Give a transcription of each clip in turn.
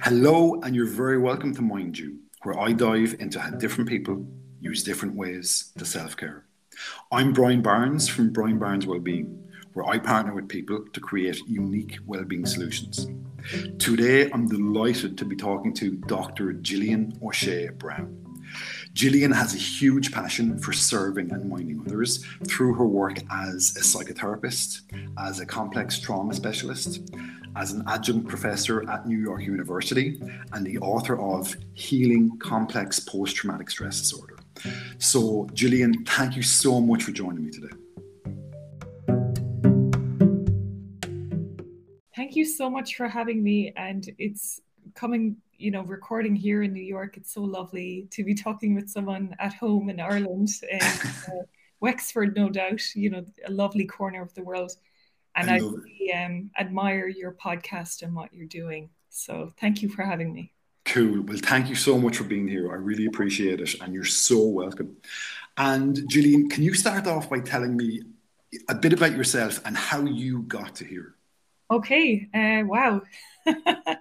Hello, and you're very welcome to Mind You, where I dive into how different people use different ways to self care. I'm Brian Barnes from Brian Barnes Wellbeing, where I partner with people to create unique wellbeing solutions. Today, I'm delighted to be talking to Dr. Gillian O'Shea Brown. Gillian has a huge passion for serving and minding others through her work as a psychotherapist, as a complex trauma specialist, as an adjunct professor at New York University, and the author of Healing Complex Post Traumatic Stress Disorder. So, Gillian, thank you so much for joining me today. Thank you so much for having me. And it's coming, you know, recording here in New York. It's so lovely to be talking with someone at home in Ireland and uh, Wexford, no doubt, you know, a lovely corner of the world. And I, I really, um, admire your podcast and what you're doing. So thank you for having me. Cool. Well, thank you so much for being here. I really appreciate it. And you're so welcome. And Gillian, can you start off by telling me a bit about yourself and how you got to here? Okay. Uh, wow.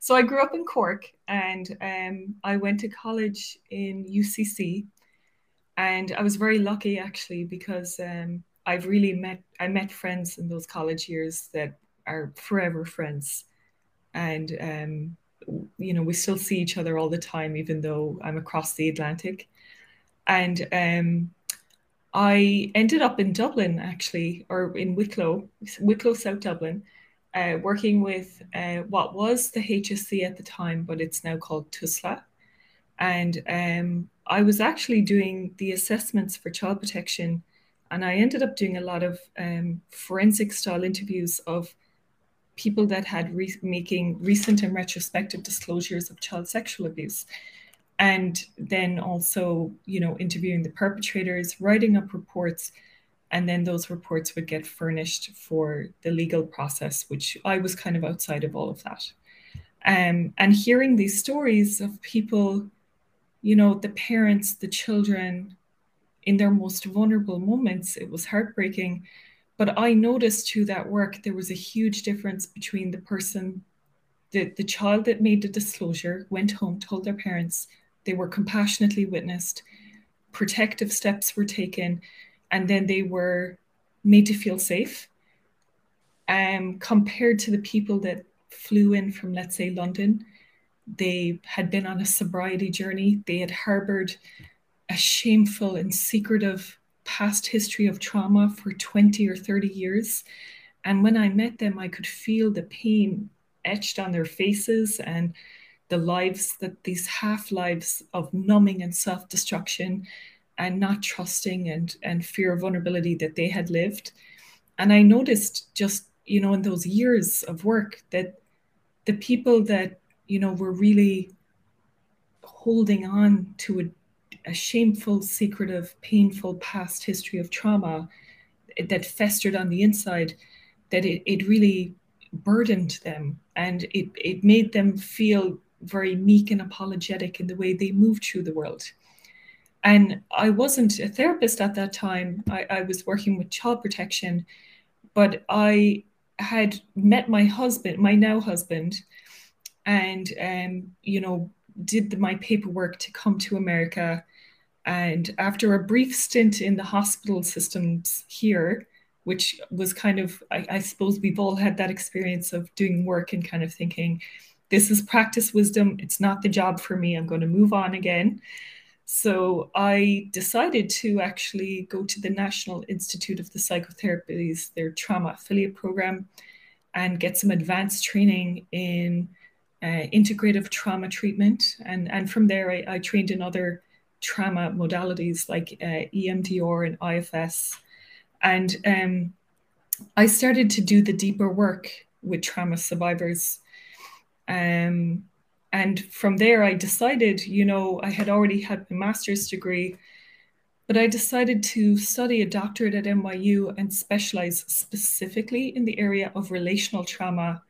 so I grew up in Cork and um, I went to college in UCC. And I was very lucky actually because um, I've really met I met friends in those college years that are forever friends. And um, you know, we still see each other all the time, even though I'm across the Atlantic. And um, I ended up in Dublin, actually, or in Wicklow, Wicklow, South Dublin, uh, working with uh, what was the HSE at the time, but it's now called TUSLA. And um, I was actually doing the assessments for child protection. And I ended up doing a lot of um, forensic style interviews of people that had re- making recent and retrospective disclosures of child sexual abuse. And then also you know interviewing the perpetrators writing up reports and then those reports would get furnished for the legal process which i was kind of outside of all of that. Um, and hearing these stories of people you know the parents the children in their most vulnerable moments it was heartbreaking but I noticed through that work, there was a huge difference between the person, the, the child that made the disclosure, went home, told their parents, they were compassionately witnessed, protective steps were taken, and then they were made to feel safe. Um, compared to the people that flew in from, let's say, London, they had been on a sobriety journey, they had harbored a shameful and secretive past history of trauma for 20 or 30 years. And when I met them, I could feel the pain etched on their faces and the lives that these half lives of numbing and self destruction and not trusting and, and fear of vulnerability that they had lived. And I noticed just, you know, in those years of work that the people that, you know, were really holding on to a a shameful, secretive, painful past history of trauma that festered on the inside, that it, it really burdened them and it, it made them feel very meek and apologetic in the way they moved through the world. And I wasn't a therapist at that time. I, I was working with child protection, but I had met my husband, my now husband, and um, you know, did the, my paperwork to come to America and after a brief stint in the hospital systems here, which was kind of, I, I, suppose we've all had that experience of doing work and kind of thinking, this is practice wisdom. It's not the job for me. I'm going to move on again. So I decided to actually go to the National Institute of the Psychotherapies, their trauma affiliate program, and get some advanced training in uh, integrative trauma treatment. And, and from there, I, I trained in other trauma modalities like uh, EMDR and IFS. And um, I started to do the deeper work with trauma survivors. Um, and from there, I decided, you know, I had already had my master's degree, but I decided to study a doctorate at NYU and specialize specifically in the area of relational trauma.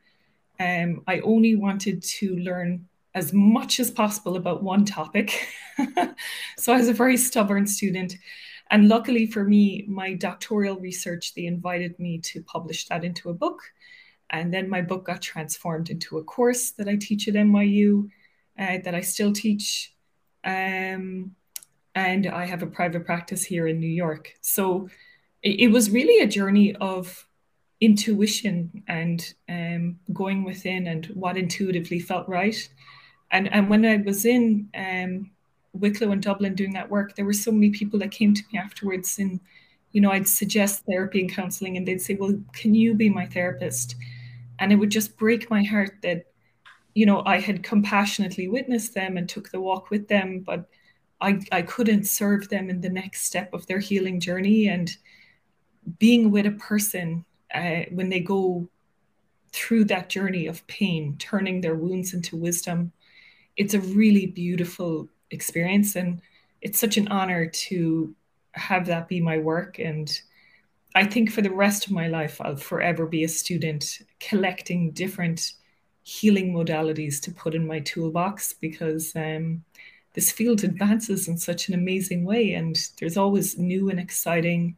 Um, I only wanted to learn as much as possible about one topic. so I was a very stubborn student. And luckily for me, my doctoral research, they invited me to publish that into a book. And then my book got transformed into a course that I teach at NYU, uh, that I still teach. Um, and I have a private practice here in New York. So it, it was really a journey of intuition and um, going within and what intuitively felt right. And, and when I was in um, Wicklow and Dublin doing that work, there were so many people that came to me afterwards and, you know, I'd suggest therapy and counseling and they'd say, well, can you be my therapist? And it would just break my heart that, you know, I had compassionately witnessed them and took the walk with them, but I, I couldn't serve them in the next step of their healing journey. And being with a person uh, when they go through that journey of pain, turning their wounds into wisdom, it's a really beautiful experience. And it's such an honor to have that be my work. And I think for the rest of my life, I'll forever be a student collecting different healing modalities to put in my toolbox because um, this field advances in such an amazing way. And there's always new and exciting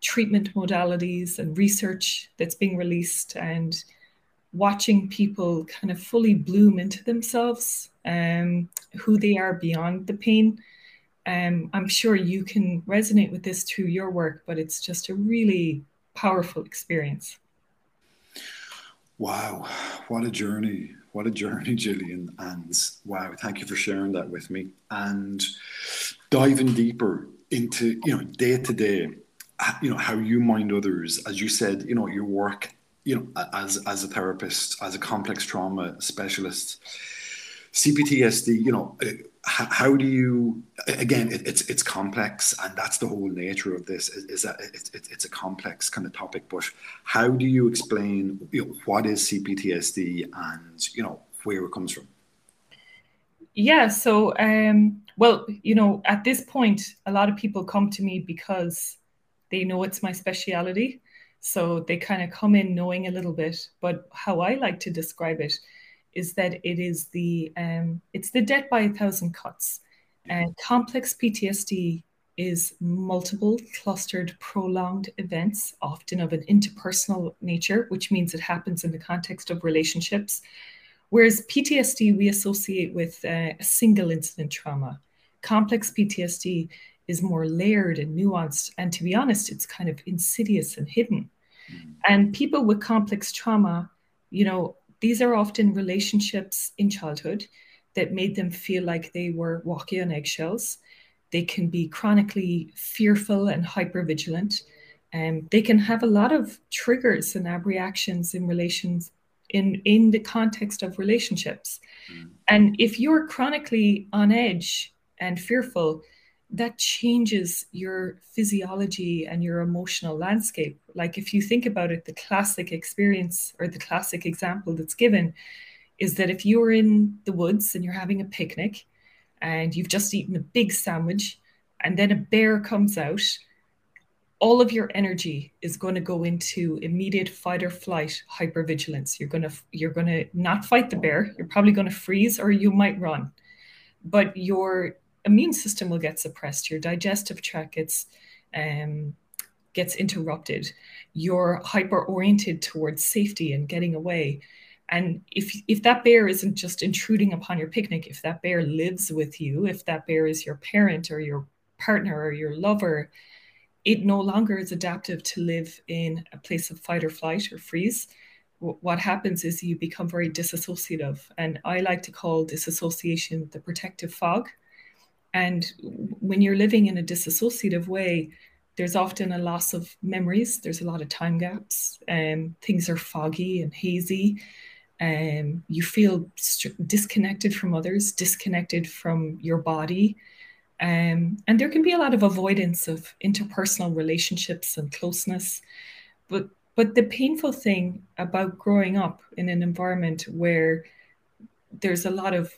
treatment modalities and research that's being released and watching people kind of fully bloom into themselves, um, who they are beyond the pain. Um, I'm sure you can resonate with this through your work, but it's just a really powerful experience. Wow, what a journey. What a journey, Gillian. And wow, thank you for sharing that with me. And diving deeper into, you know, day to day, you know how you mind others as you said you know your work you know as as a therapist as a complex trauma specialist cptsd you know how do you again it's it's complex and that's the whole nature of this is, is that it's, it's a complex kind of topic but how do you explain you know, what is cptsd and you know where it comes from yeah so um well you know at this point a lot of people come to me because they know it's my speciality. So they kind of come in knowing a little bit. But how I like to describe it is that it is the um, it's the death by a thousand cuts. And complex PTSD is multiple clustered prolonged events, often of an interpersonal nature, which means it happens in the context of relationships. Whereas PTSD we associate with uh, a single incident trauma. Complex PTSD is more layered and nuanced. And to be honest, it's kind of insidious and hidden. Mm. And people with complex trauma, you know, these are often relationships in childhood that made them feel like they were walking on eggshells. They can be chronically fearful and hypervigilant. And um, they can have a lot of triggers and reactions in relations in, in the context of relationships. Mm. And if you're chronically on edge and fearful, that changes your physiology and your emotional landscape. Like if you think about it, the classic experience or the classic example that's given is that if you're in the woods and you're having a picnic and you've just eaten a big sandwich and then a bear comes out, all of your energy is going to go into immediate fight or flight hypervigilance. You're going to you're going to not fight the bear. You're probably going to freeze or you might run. But your immune system will get suppressed, your digestive tract gets um, gets interrupted, you're hyper oriented towards safety and getting away. And if if that bear isn't just intruding upon your picnic, if that bear lives with you, if that bear is your parent or your partner or your lover, it no longer is adaptive to live in a place of fight or flight or freeze. What happens is you become very disassociative. And I like to call disassociation the protective fog. And when you're living in a disassociative way, there's often a loss of memories. There's a lot of time gaps. Um, things are foggy and hazy. Um, you feel st- disconnected from others, disconnected from your body. Um, and there can be a lot of avoidance of interpersonal relationships and closeness. But but the painful thing about growing up in an environment where there's a lot of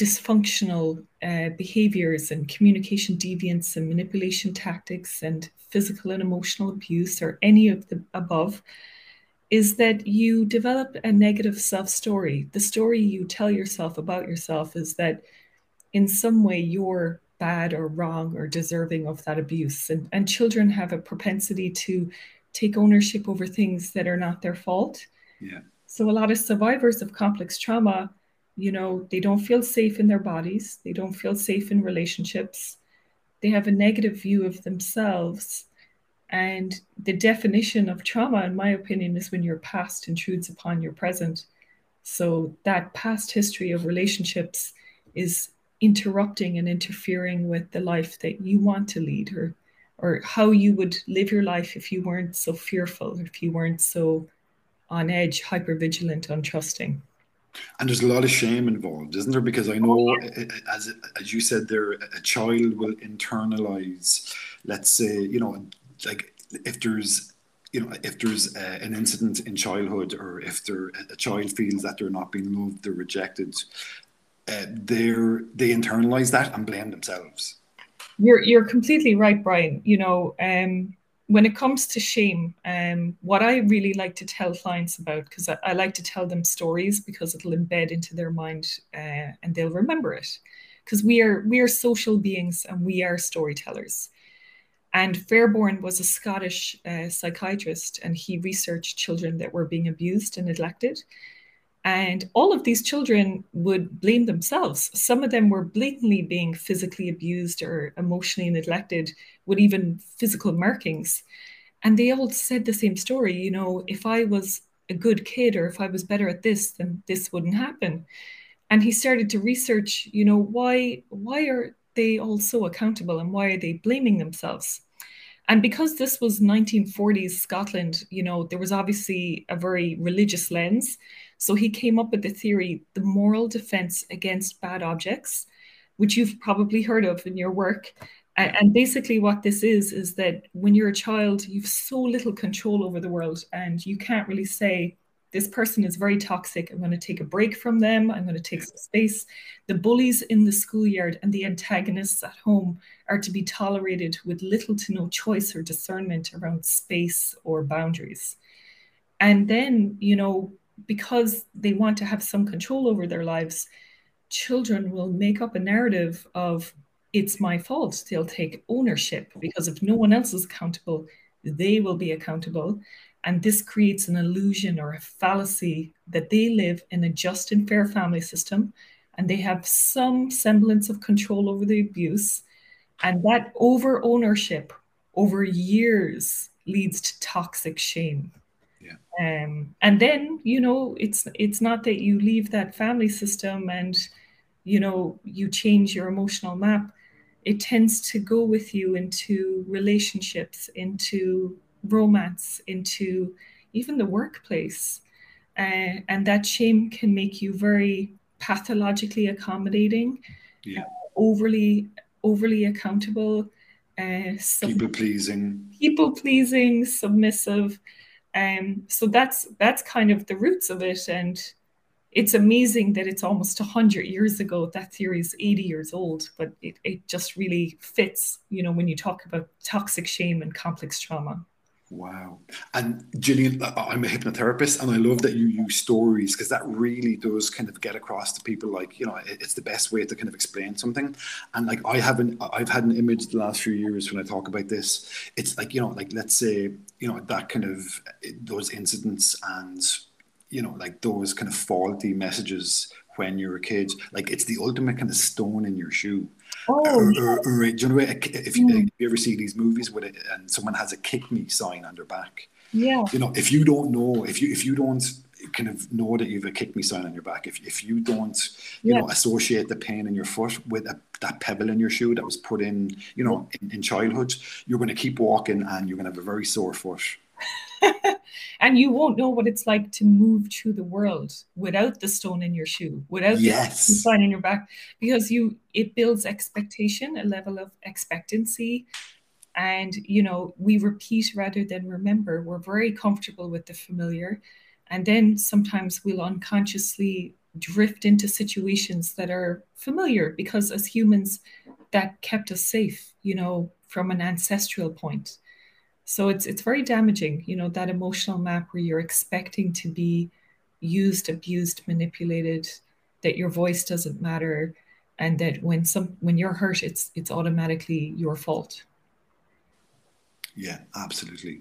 dysfunctional uh, behaviors and communication deviance and manipulation tactics and physical and emotional abuse or any of the above is that you develop a negative self story. The story you tell yourself about yourself is that in some way you're bad or wrong or deserving of that abuse. And, and children have a propensity to take ownership over things that are not their fault Yeah. So a lot of survivors of complex trauma, you know, they don't feel safe in their bodies, they don't feel safe in relationships, they have a negative view of themselves. And the definition of trauma, in my opinion, is when your past intrudes upon your present. So that past history of relationships is interrupting and interfering with the life that you want to lead or or how you would live your life if you weren't so fearful, if you weren't so on edge, hyper vigilant, untrusting. And there's a lot of shame involved, isn't there? Because I know, oh, as as you said, there a child will internalize. Let's say, you know, like if there's you know, if there's uh, an incident in childhood, or if there a child feels that they're not being loved, they're rejected, uh, they're they internalize that and blame themselves. You're you're completely right, Brian. You know, um, when it comes to shame, um, what I really like to tell clients about, because I, I, like to tell them stories because it'll embed into their mind uh, and they'll remember it. Because we are we are social beings and we are storytellers. And Fairbairn was a Scottish uh, psychiatrist, and he researched children that were being abused and neglected. And all of these children would blame themselves. Some of them were blatantly being physically abused or emotionally neglected with even physical markings. And they all said the same story you know, if I was a good kid or if I was better at this, then this wouldn't happen. And he started to research, you know, why why are they all so accountable and why are they blaming themselves? And because this was 1940s Scotland, you know, there was obviously a very religious lens. So he came up with the theory, the moral defense against bad objects, which you've probably heard of in your work. And, basically, what this is, is that when you're a child, you've so little control over the world, and you can't really say, this person is very toxic. I'm going to take a break from them. I'm going to take some space. The bullies in the schoolyard and the antagonists at home are to be tolerated with little to no choice or discernment around space or boundaries. And then, you know, because they want to have some control over their lives, children will make up a narrative of it's my fault. They'll take ownership because if no one else is accountable, they will be accountable. And this creates an illusion or a fallacy that they live in a just and fair family system and they have some semblance of control over the abuse. And that over ownership over years leads to toxic shame. Yeah. Um, and then, you know, it's it's not that you leave that family system and, you know, you change your emotional map. It tends to go with you into relationships, into romance into even the workplace. Uh, and that shame can make you very pathologically accommodating, yeah. uh, overly overly accountable, uh, sub- people pleasing, people pleasing, submissive. Um, so that's that's kind of the roots of it, and it's amazing that it's almost 100 years ago that theory is 80 years old but it, it just really fits you know when you talk about toxic shame and complex trauma Wow. And Gillian, I'm a hypnotherapist and I love that you use stories because that really does kind of get across to people like, you know, it's the best way to kind of explain something. And like I haven't, I've had an image the last few years when I talk about this. It's like, you know, like let's say, you know, that kind of those incidents and, you know, like those kind of faulty messages when you're a kid, like it's the ultimate kind of stone in your shoe Oh, or, or, you know if you, mm. if you ever see these movies with it and someone has a kick me sign on their back? Yeah. You know, if you don't know, if you if you don't kind of know that you have a kick me sign on your back, if if you don't, you yeah. know, associate the pain in your foot with a, that pebble in your shoe that was put in, you know, in, in childhood, you're going to keep walking and you're going to have a very sore foot. and you won't know what it's like to move through the world without the stone in your shoe, without yes. the sign in your back, because you it builds expectation, a level of expectancy. And you know, we repeat rather than remember. We're very comfortable with the familiar. And then sometimes we'll unconsciously drift into situations that are familiar because as humans, that kept us safe, you know, from an ancestral point. So it's it's very damaging, you know, that emotional map where you're expecting to be used, abused, manipulated, that your voice doesn't matter, and that when some when you're hurt, it's it's automatically your fault. Yeah, absolutely.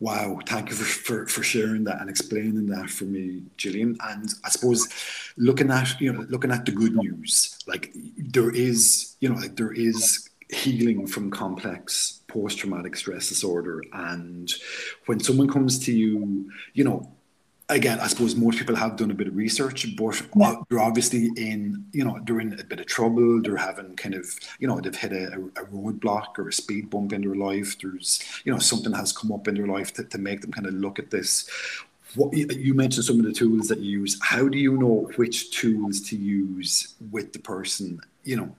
Wow, thank you for, for, for sharing that and explaining that for me, Gillian. And I suppose looking at you know looking at the good news, like there is you know like there is healing from complex post-traumatic stress disorder and when someone comes to you you know again, I suppose most people have done a bit of research, but yeah. they're obviously in, you know, they're in a bit of trouble. They're having kind of, you know, they've hit a, a roadblock or a speed bump in their life. There's, you know, something has come up in their life to, to make them kind of look at this. What you mentioned some of the tools that you use. How do you know which tools to use with the person? You know.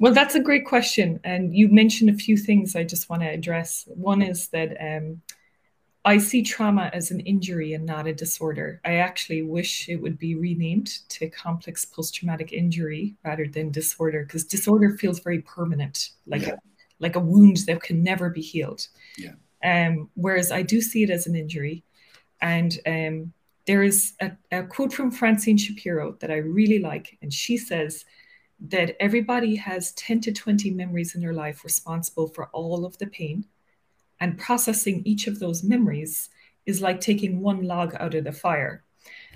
Well, that's a great question, and you mentioned a few things I just want to address. One is that. Um, I see trauma as an injury and not a disorder. I actually wish it would be renamed to complex post traumatic injury rather than disorder because disorder feels very permanent, like yeah. a, like a wound that can never be healed. Yeah. Um, whereas I do see it as an injury. And um, there is a, a quote from Francine Shapiro that I really like. And she says that everybody has 10 to 20 memories in their life responsible for all of the pain and processing each of those memories is like taking one log out of the fire.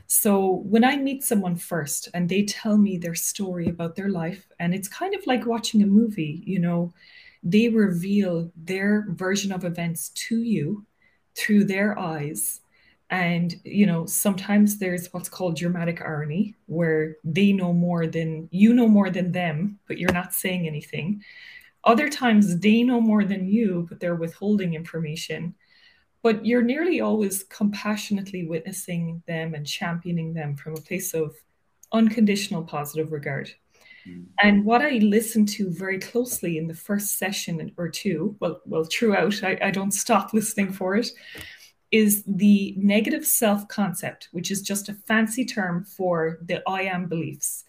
So when I meet someone first and they tell me their story about their life, and it's kind of like watching a movie, you know, they reveal their version of events to you through their eyes. And, you know, sometimes there's what's called dramatic irony, where they know more than you know more than them, but you're not saying anything. Other times they know more than you, but they're withholding information. But you're nearly always compassionately witnessing them and championing them from a place of unconditional positive regard. Mm. And what I listen to very closely in the first session or two, well, well, throughout, I, I don't stop listening for it, is the negative self concept, which is just a fancy term for the I am beliefs.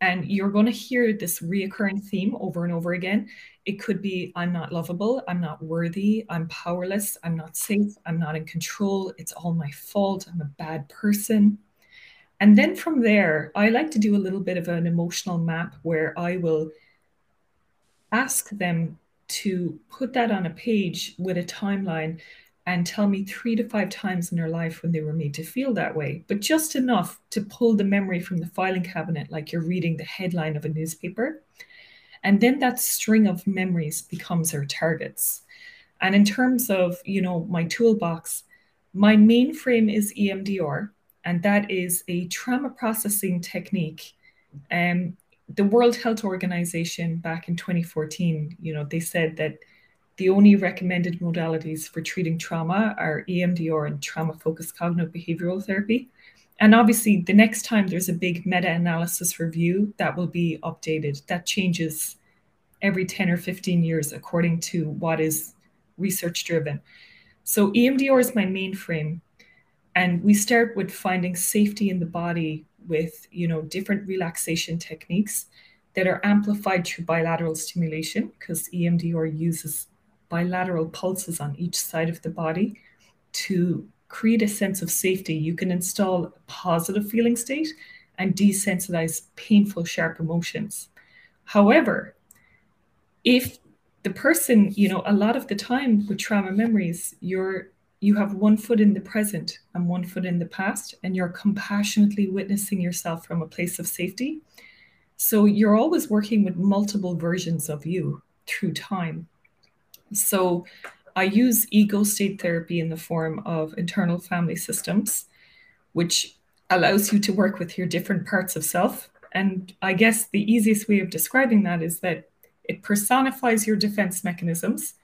And you're going to hear this reoccurring theme over and over again. It could be I'm not lovable, I'm not worthy, I'm powerless, I'm not safe, I'm not in control, it's all my fault, I'm a bad person. And then from there, I like to do a little bit of an emotional map where I will ask them to put that on a page with a timeline and tell me three to five times in their life when they were made to feel that way, but just enough to pull the memory from the filing cabinet, like you're reading the headline of a newspaper. And then that string of memories becomes our targets. And in terms of, you know, my toolbox, my main frame is EMDR, and that is a trauma processing technique. Um, the World Health Organization back in 2014, you know, they said that the only recommended modalities for treating trauma are EMDR and trauma focused cognitive behavioral therapy. And obviously, the next time there's a big meta analysis review, that will be updated. That changes every 10 or 15 years according to what is research driven. So, EMDR is my main frame. And we start with finding safety in the body with you know different relaxation techniques that are amplified through bilateral stimulation because EMDR uses bilateral pulses on each side of the body to create a sense of safety. You can install a positive feeling state and desensitize painful, sharp emotions. However, if the person, you know, a lot of the time with trauma memories, you're you have one foot in the present and one foot in the past, and you're compassionately witnessing yourself from a place of safety. So you're always working with multiple versions of you through time. So I use ego state therapy in the form of internal family systems, which allows you to work with your different parts of self. And I guess the easiest way of describing that is that it personifies your defense mechanisms.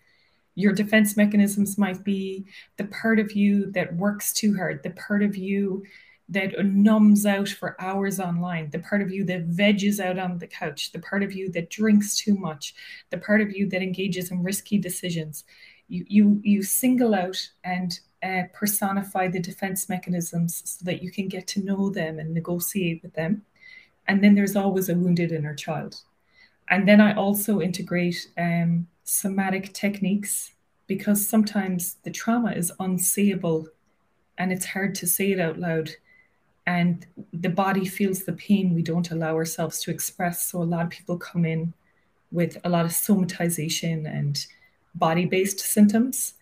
Your defense mechanisms might be the part of you that works too hard, the part of you that numbs out for hours online, the part of you that veges out on the couch, the part of you that drinks too much, the part of you that engages in risky decisions. You, you, you single out and uh, personify the defense mechanisms so that you can get to know them and negotiate with them. And then there's always a wounded inner child. And then I also integrate um, somatic techniques because sometimes the trauma is unsayable and it's hard to say it out loud and the body feels the pain we don't allow ourselves to express. So a lot of people come in with a lot of somatization and body based symptoms.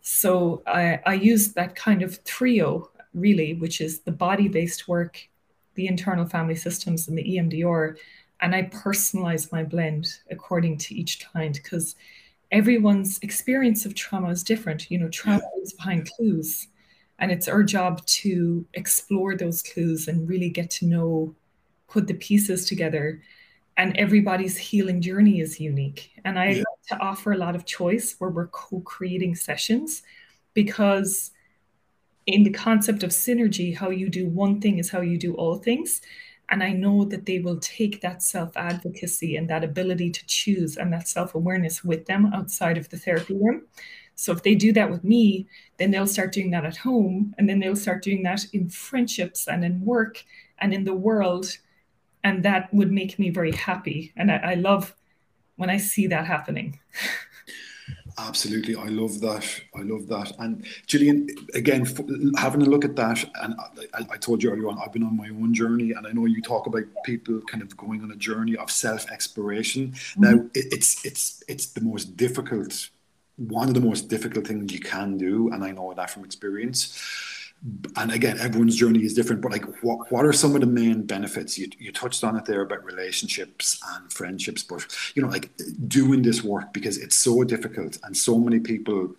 So I, I use that kind of trio, really, which is the body based work, the internal family systems, and the EMDR. And I personalize my blend according to each client because everyone's experience of trauma is different. You know, trauma is behind clues. And it's our job to explore those clues and really get to know, put the pieces together and everybody's healing journey is unique. And I yeah. like to offer a lot of choice where we're co-creating sessions because in the concept of synergy, how you do one thing is how you do all things. And I know that they will take that self advocacy and that ability to choose and that self awareness with them outside of the therapy room. So if they do that with me, then they'll start doing that at home and then they'll start doing that in friendships and in work and in the world and that would make me very happy and I, I love when i see that happening Absolutely, I love that. I love that. And Gillian, again, having a look at that, and I, I, told you earlier on, I've been on my own journey, and I know you talk about people kind of going on a journey of self exploration. Mm-hmm. Now, it, it's it's it's the most difficult, one of the most difficult things you can do, and I know that from experience and again, everyone's journey is different, but like, what, what are some of the main benefits? You, you touched on it there about relationships and friendships, but you know, like doing this work because it's so difficult and so many people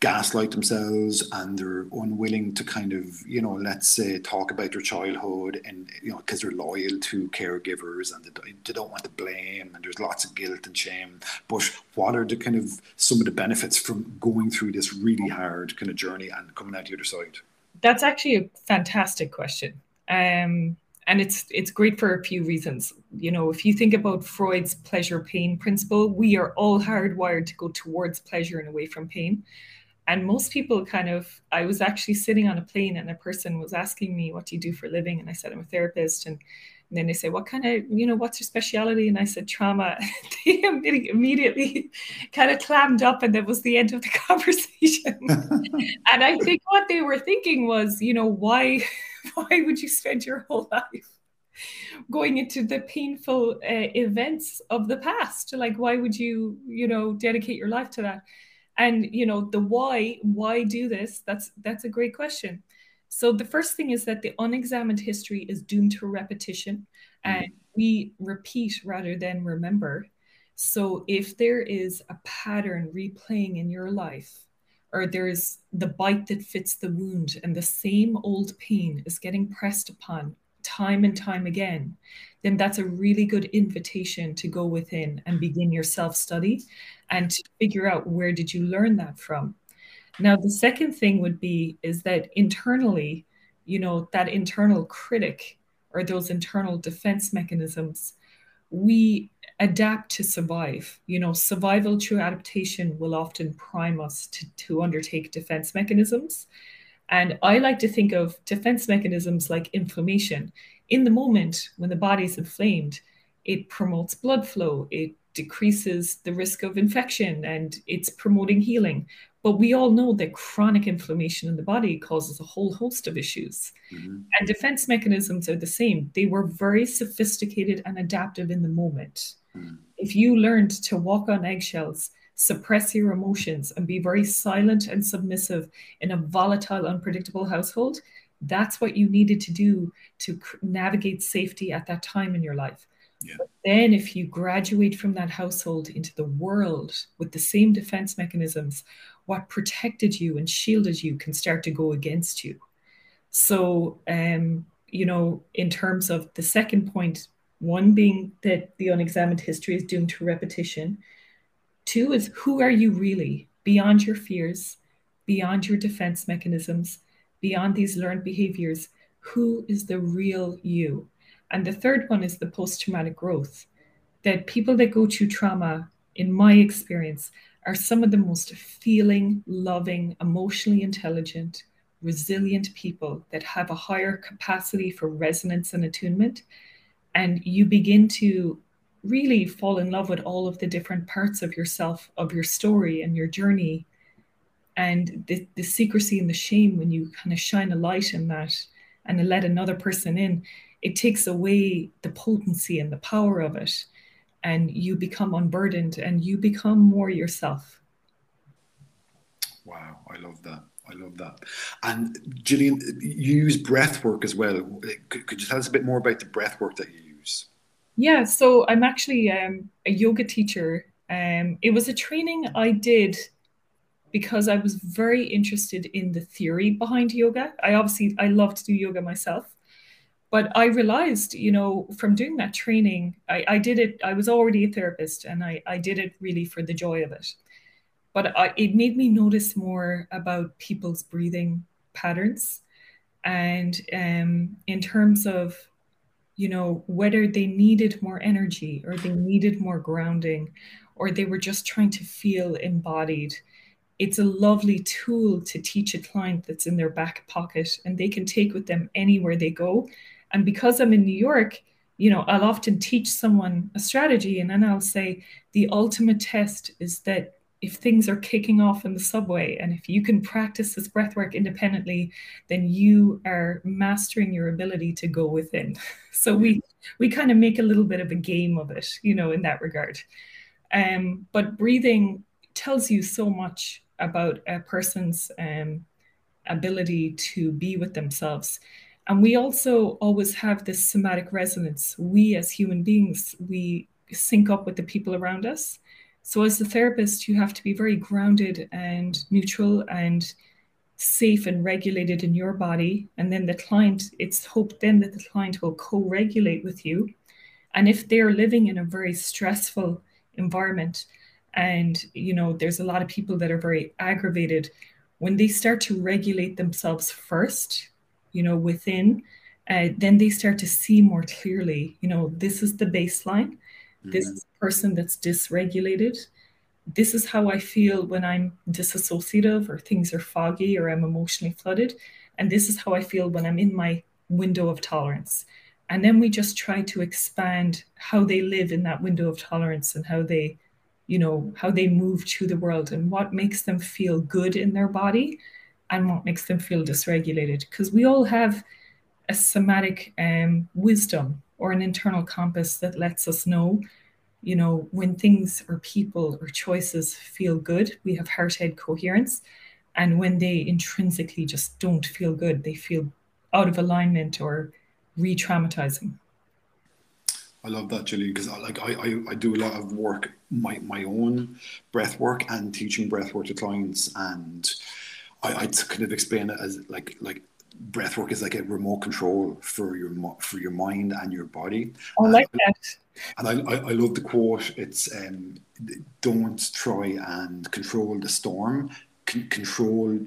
gaslight themselves and they're unwilling to kind of, you know, let's say talk about their childhood and, you know, because they're loyal to caregivers and they, don't want to blame and there's lots of guilt and shame. But what are the kind of some of the benefits from going through this really hard kind of journey and coming out the other side? That's actually a fantastic question. Um, and it's it's great for a few reasons. You know, if you think about Freud's pleasure pain principle, we are all hardwired to go towards pleasure and away from pain. And most people kind of, I was actually sitting on a plane and a person was asking me, What do you do for a living? And I said, I'm a therapist. And and then they say, what kind of, you know, what's your speciality? And I said, trauma. they immediately kind of clammed up and that was the end of the conversation. and I think what they were thinking was, you know, why, why would you spend your whole life going into the painful uh, events of the past? Like, why would you, you know, dedicate your life to that? And, you know, the why, why do this? That's, that's a great question so the first thing is that the unexamined history is doomed to repetition and mm-hmm. we repeat rather than remember. So if there is a pattern replaying in your life, or there's the bite that fits the wound and the same old pain is getting pressed upon time and time again, then that's a really good invitation to go within and begin your self study and to figure out where did you learn that from now, the second thing would be is that internally, you know, that internal critic or those internal defense mechanisms, we adapt to survive. You know, survival through adaptation will often prime us to, to undertake defense mechanisms. And I like to think of defense mechanisms like inflammation. In the moment when the body is inflamed, it promotes blood flow, it decreases the risk of infection, and it's promoting healing. But we all know that chronic inflammation in the body causes a whole host of issues. Mm-hmm. And defense mechanisms are the same. They were very sophisticated and adaptive in the moment. Mm-hmm. If you learned to walk on eggshells, suppress your emotions, and be very silent and submissive in a volatile, unpredictable household, that's what you needed to do to navigate safety at that time in your life. Yeah. But then, if you graduate from that household into the world with the same defense mechanisms, what protected you and shielded you can start to go against you. So, um, you know, in terms of the second point, one being that the unexamined history is doomed to repetition. Two is who are you really beyond your fears, beyond your defense mechanisms, beyond these learned behaviors? Who is the real you? And the third one is the post traumatic growth. That people that go through trauma, in my experience, are some of the most feeling, loving, emotionally intelligent, resilient people that have a higher capacity for resonance and attunement. And you begin to really fall in love with all of the different parts of yourself, of your story and your journey. And the, the secrecy and the shame, when you kind of shine a light in that and let another person in, it takes away the potency and the power of it and you become unburdened and you become more yourself Wow, I love that. I love that. And Gillian, you use breath work as well. Could, could, you tell us a bit more about the breath work that you? Yeah, so I'm actually um, a yoga teacher. Um, it was a training I did because I was very interested in the theory behind yoga. I obviously I love to do yoga myself, but I realized, you know, from doing that training, I, I did it. I was already a therapist, and I I did it really for the joy of it. But I, it made me notice more about people's breathing patterns, and um, in terms of you know whether they needed more energy or they needed more grounding or they were just trying to feel embodied it's a lovely tool to teach a client that's in their back pocket and they can take with them anywhere they go. And because I'm in New York, you know, I'll often teach someone a strategy and then I'll say the ultimate test is that if things are kicking off in the subway and if you can practice this breath work independently, then you are mastering your ability to go within. So we we kind of make a little bit of a game of it, you know, in that regard. Um, but breathing tells you so much about a person's um, ability to be with themselves. And we also always have this somatic resonance. We, as human beings, we sync up with the people around us. So, as the therapist, you have to be very grounded and neutral and safe and regulated in your body. And then the client, it's hoped then that the client will co regulate with you. And if they're living in a very stressful environment, and you know there's a lot of people that are very aggravated when they start to regulate themselves first you know within uh, then they start to see more clearly you know this is the baseline mm-hmm. this is a person that's dysregulated. This is how i feel when i'm disassociative or things are foggy or i'm emotionally flooded. And this is how i feel when i'm in my window of tolerance. And then we just try to expand how they live in that window of tolerance and how they you know how they move through the world and what makes them feel good in their body and what makes them feel dysregulated. Because we all have a somatic um, wisdom or an internal compass that lets us know you know when things or people or choices feel good we have heart head coherence and when they intrinsically just don't feel good they feel out of alignment or re-traumatizing I love that, Julie, because I uh, like I, I, I do a lot of work, my, my own breath work and teaching breath work to clients. And I, I kind of explain it as like, like breath work is like a remote control for your, for your mind and your body. I like and, that. And I, I, I love the quote. It's, um, don't try and control the storm, control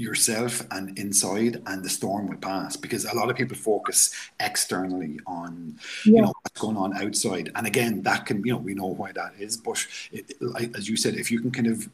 yourself and inside and the storm will pass because a lot of people focus externally on yeah. you know what's going on outside and again that can you know we know why that is but it, like, as you said if you can kind of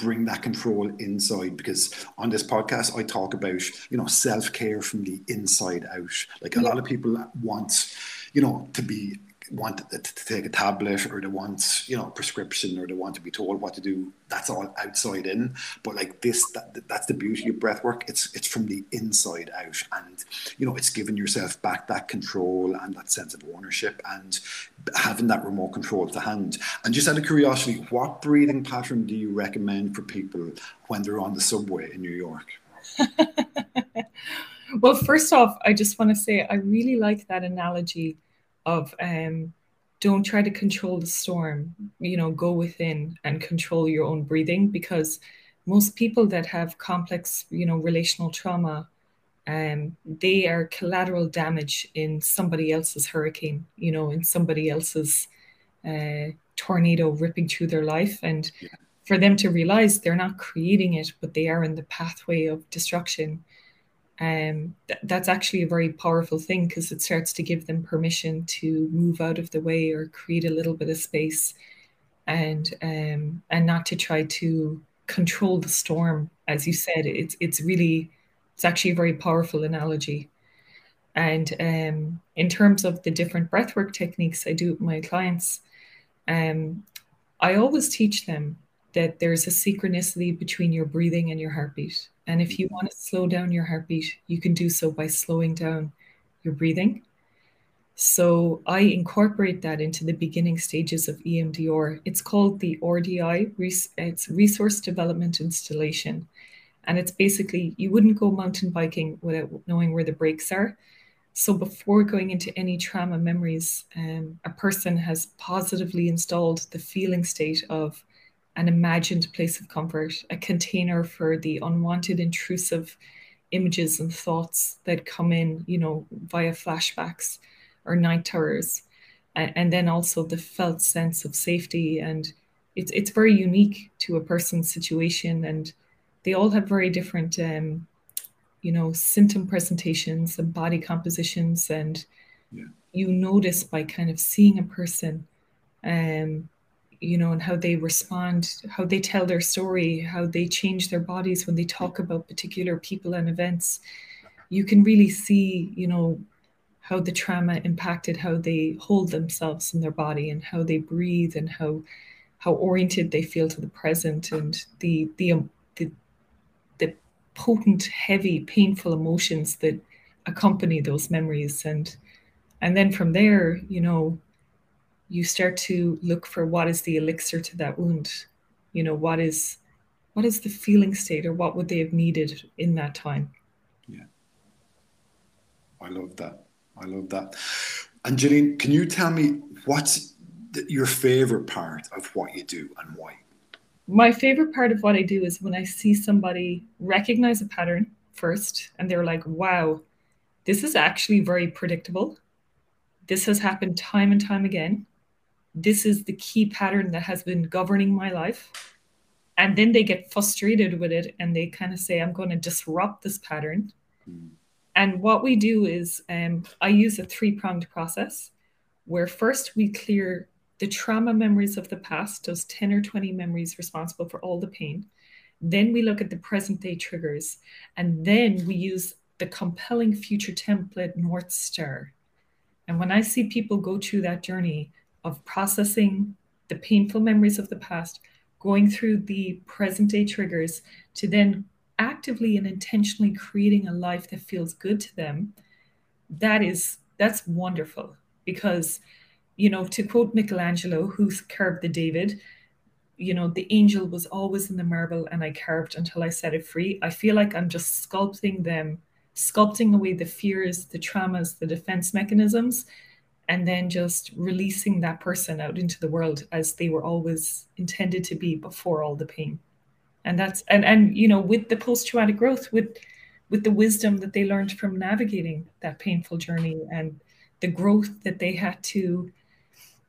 bring that control inside because on this podcast I talk about you know self-care from the inside out like a yeah. lot of people want you know to be want to, take a tablet or they want you know prescription or they want to be told what to do that's all outside in. But like this that, that's the beauty of breath work. It's it's from the inside out. And you know it's giving yourself back that control and that sense of ownership and having that remote control to hand. And just out of curiosity what breathing pattern do you recommend for people when they're on the subway in new york? Well first off i just want to say i really like that analogy of um, don't try to control the storm you know go within and control your own breathing because most people that have complex you know relational trauma um, they are collateral damage in somebody else's hurricane you know in somebody else's uh, tornado ripping through their life and yeah. for them to realize they're not creating it but they are in the pathway of destruction um, th- that's actually a very powerful thing because it starts to give them permission to move out of the way or create a little bit of space and um, and not to try to control the storm as you said. It's it's really it's actually a very powerful analogy. And um, in terms of the different breathwork techniques i do with my clients um, i always teach them that there's a synchronicity between your breathing and your heartbeat and if you want to slow down your heartbeat, you can do so by slowing down your breathing. So I incorporate that into the beginning stages of EMDR. It's called the RDI, it's Resource Development Installation. And it's basically, you wouldn't go mountain biking without knowing where the brakes are. So before going into any trauma memories, um, a person has positively installed the feeling state of an imagined place of comfort, a container for the unwanted, intrusive images and thoughts that come in, you know, via flashbacks or night terrors, and, and then also the felt sense of safety. And it's it's very unique to a person's situation, and they all have very different, um, you know, symptom presentations and body compositions, and yeah. you notice by kind of seeing a person, um, you know, and how they respond, how they tell their story, how they change their bodies when they talk about particular people and events. You can really see, you know, how the trauma impacted how they hold themselves in their body and how they breathe and how how oriented they feel to the present and the the um, the, the potent heavy painful emotions that accompany those memories and and then from there you know you start to look for what is the elixir to that wound you know what is what is the feeling state or what would they have needed in that time yeah i love that I love that. And Gillian, can you tell me what's your favorite part of what you do and why? My favorite part of what I do is when I see somebody recognize a pattern first and they're like, wow, this is actually very predictable. This has happened time and time again. This is the key pattern that has been governing my life. And then they get frustrated with it and they kind of say, I'm going to disrupt this pattern. Mm and what we do is um, I use a three pronged process where first we clear the trauma memories of the past, those 10 or 20 memories responsible for all the pain. Then we look at the present day triggers. And then we use the compelling future template North Star. And when I see people go through that journey of processing the painful memories of the past, going through the present day triggers to then actively and intentionally creating a life that feels good to them that is that's wonderful. Because you know to quote michelangelo who carved the david you know the angel was always in the marble and i carved until i set it free. I feel like i'm just sculpting them sculpting away the fears the traumas the defense mechanisms and then just releasing that person out into the world as they were always intended to be before all the pain. And that's and and you know with the post-traumatic growth with with the wisdom that they learned from navigating that painful journey and the growth that they had to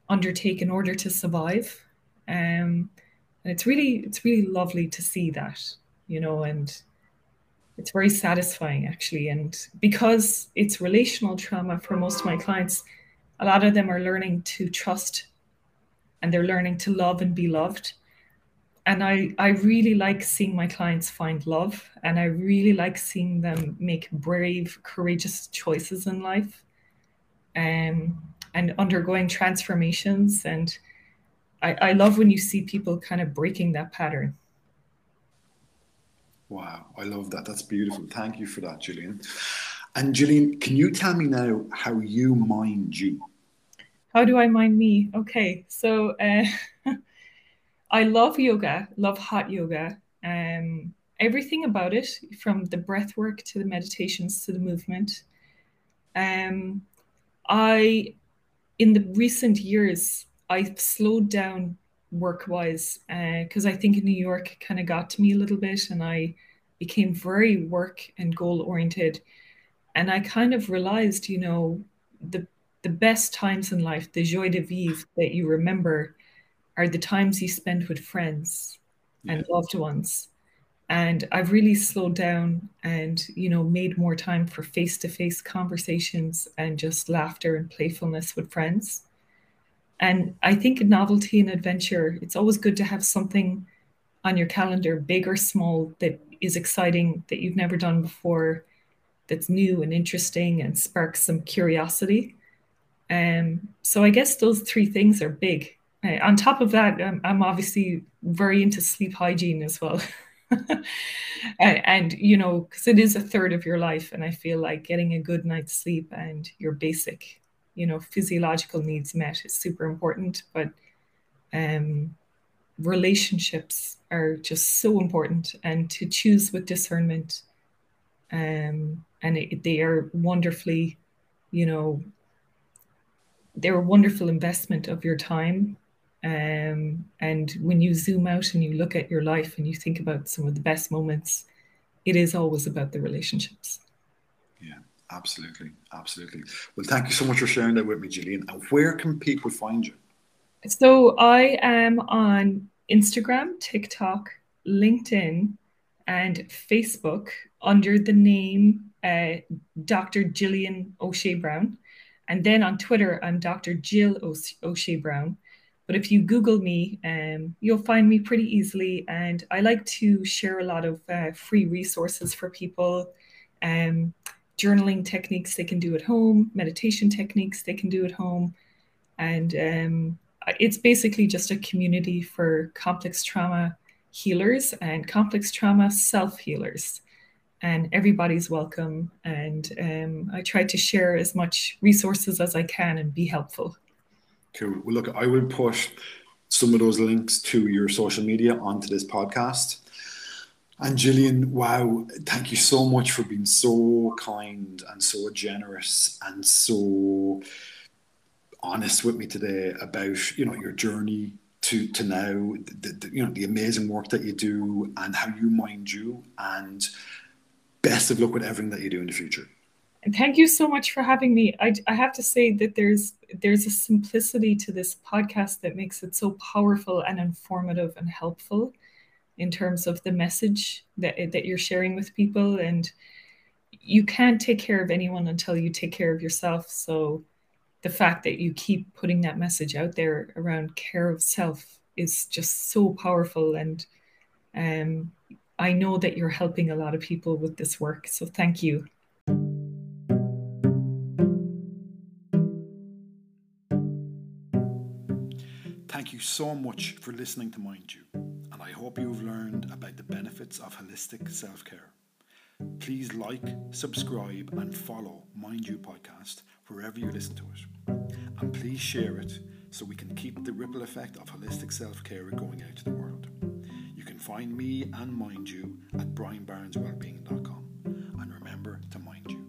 undertake in order to survive um and it's really it's really lovely to see that you know and it's very satisfying actually. And because it's relational trauma for most of my clients a lot of them are learning to trust and they're learning to love and be loved and I, I really like seeing my clients find love and I really like seeing them make brave, courageous choices in life um, and undergoing transformations. And I, I love when you see people kind of breaking that pattern. Wow, I love that. That's beautiful. Thank you for that, Gillian And Gillian can you tell me now how you mind you? How do I mind me? Okay, so uh, I love yoga, love hot yoga. Um, everything about it, from the breath work to the meditations to the movement. Um, I, in the recent years, I've slowed down work wise because uh, I think in New York kind of got to me a little bit and I became very work and goal oriented. And I kind of realized, you know, the the best times in life, the joie de vivre that you remember are the times you spend with friends yeah. and loved ones. And I've really slowed down and, you know, made more time for face to face conversations and just laughter and playfulness with friends. And I think novelty and adventure, it's always good to have something on your calendar, big or small, that is exciting, that you've never done before, that's new and interesting and sparks some curiosity. Um, so I guess those three things are big uh, on top of that, um, I'm obviously very into sleep hygiene as well. and, and, you know, because it is a third of your life. And I feel like getting a good night's sleep and your basic you know physiological needs met is super important, but um, relationships are just so important, and to choose with discernment. Um, and it, they are wonderfully, you know, they're a wonderful investment of your time um, and when you zoom out and you look at your life and you think about some of the best moments, it is always about the relationships. Yeah, absolutely. Absolutely. Well, thank you so much for sharing that with me, Gillian. And where can people find you? So I am on Instagram, TikTok, LinkedIn, and Facebook under the name uh, Dr. Gillian O'Shea Brown. And then on Twitter, I'm Dr. Jill O'Shea Brown. But if you Google me, um, you'll find me pretty easily. And I like to share a lot of uh, free resources for people, um, journaling techniques they can do at home, meditation techniques they can do at home. And um, it's basically just a community for complex trauma healers and complex trauma self healers. And everybody's welcome. And um, I try to share as much resources as I can and be helpful. Cool. Well, look, I will put some of those links to your social media onto this podcast. And Gillian, wow, thank you so much for being so kind and so generous and so honest with me today about you know your journey to to now, the, the, you know the amazing work that you do and how you mind you, and best of luck with everything that you do in the future. And thank you so much for having me. I, I have to say that there's there's a simplicity to this podcast that makes it so powerful and informative and helpful in terms of the message that that you're sharing with people and you can't take care of anyone until you take care of yourself so the fact that you keep putting that message out there around care of self is just so powerful and um, i know that you're helping a lot of people with this work so thank you Thank you so much for listening to Mind You, and I hope you've learned about the benefits of holistic self care. Please like, subscribe, and follow Mind You podcast wherever you listen to it. And please share it so we can keep the ripple effect of holistic self care going out to the world. Find me and Mind You at brianbarneswellbeing.com. And remember to mind you.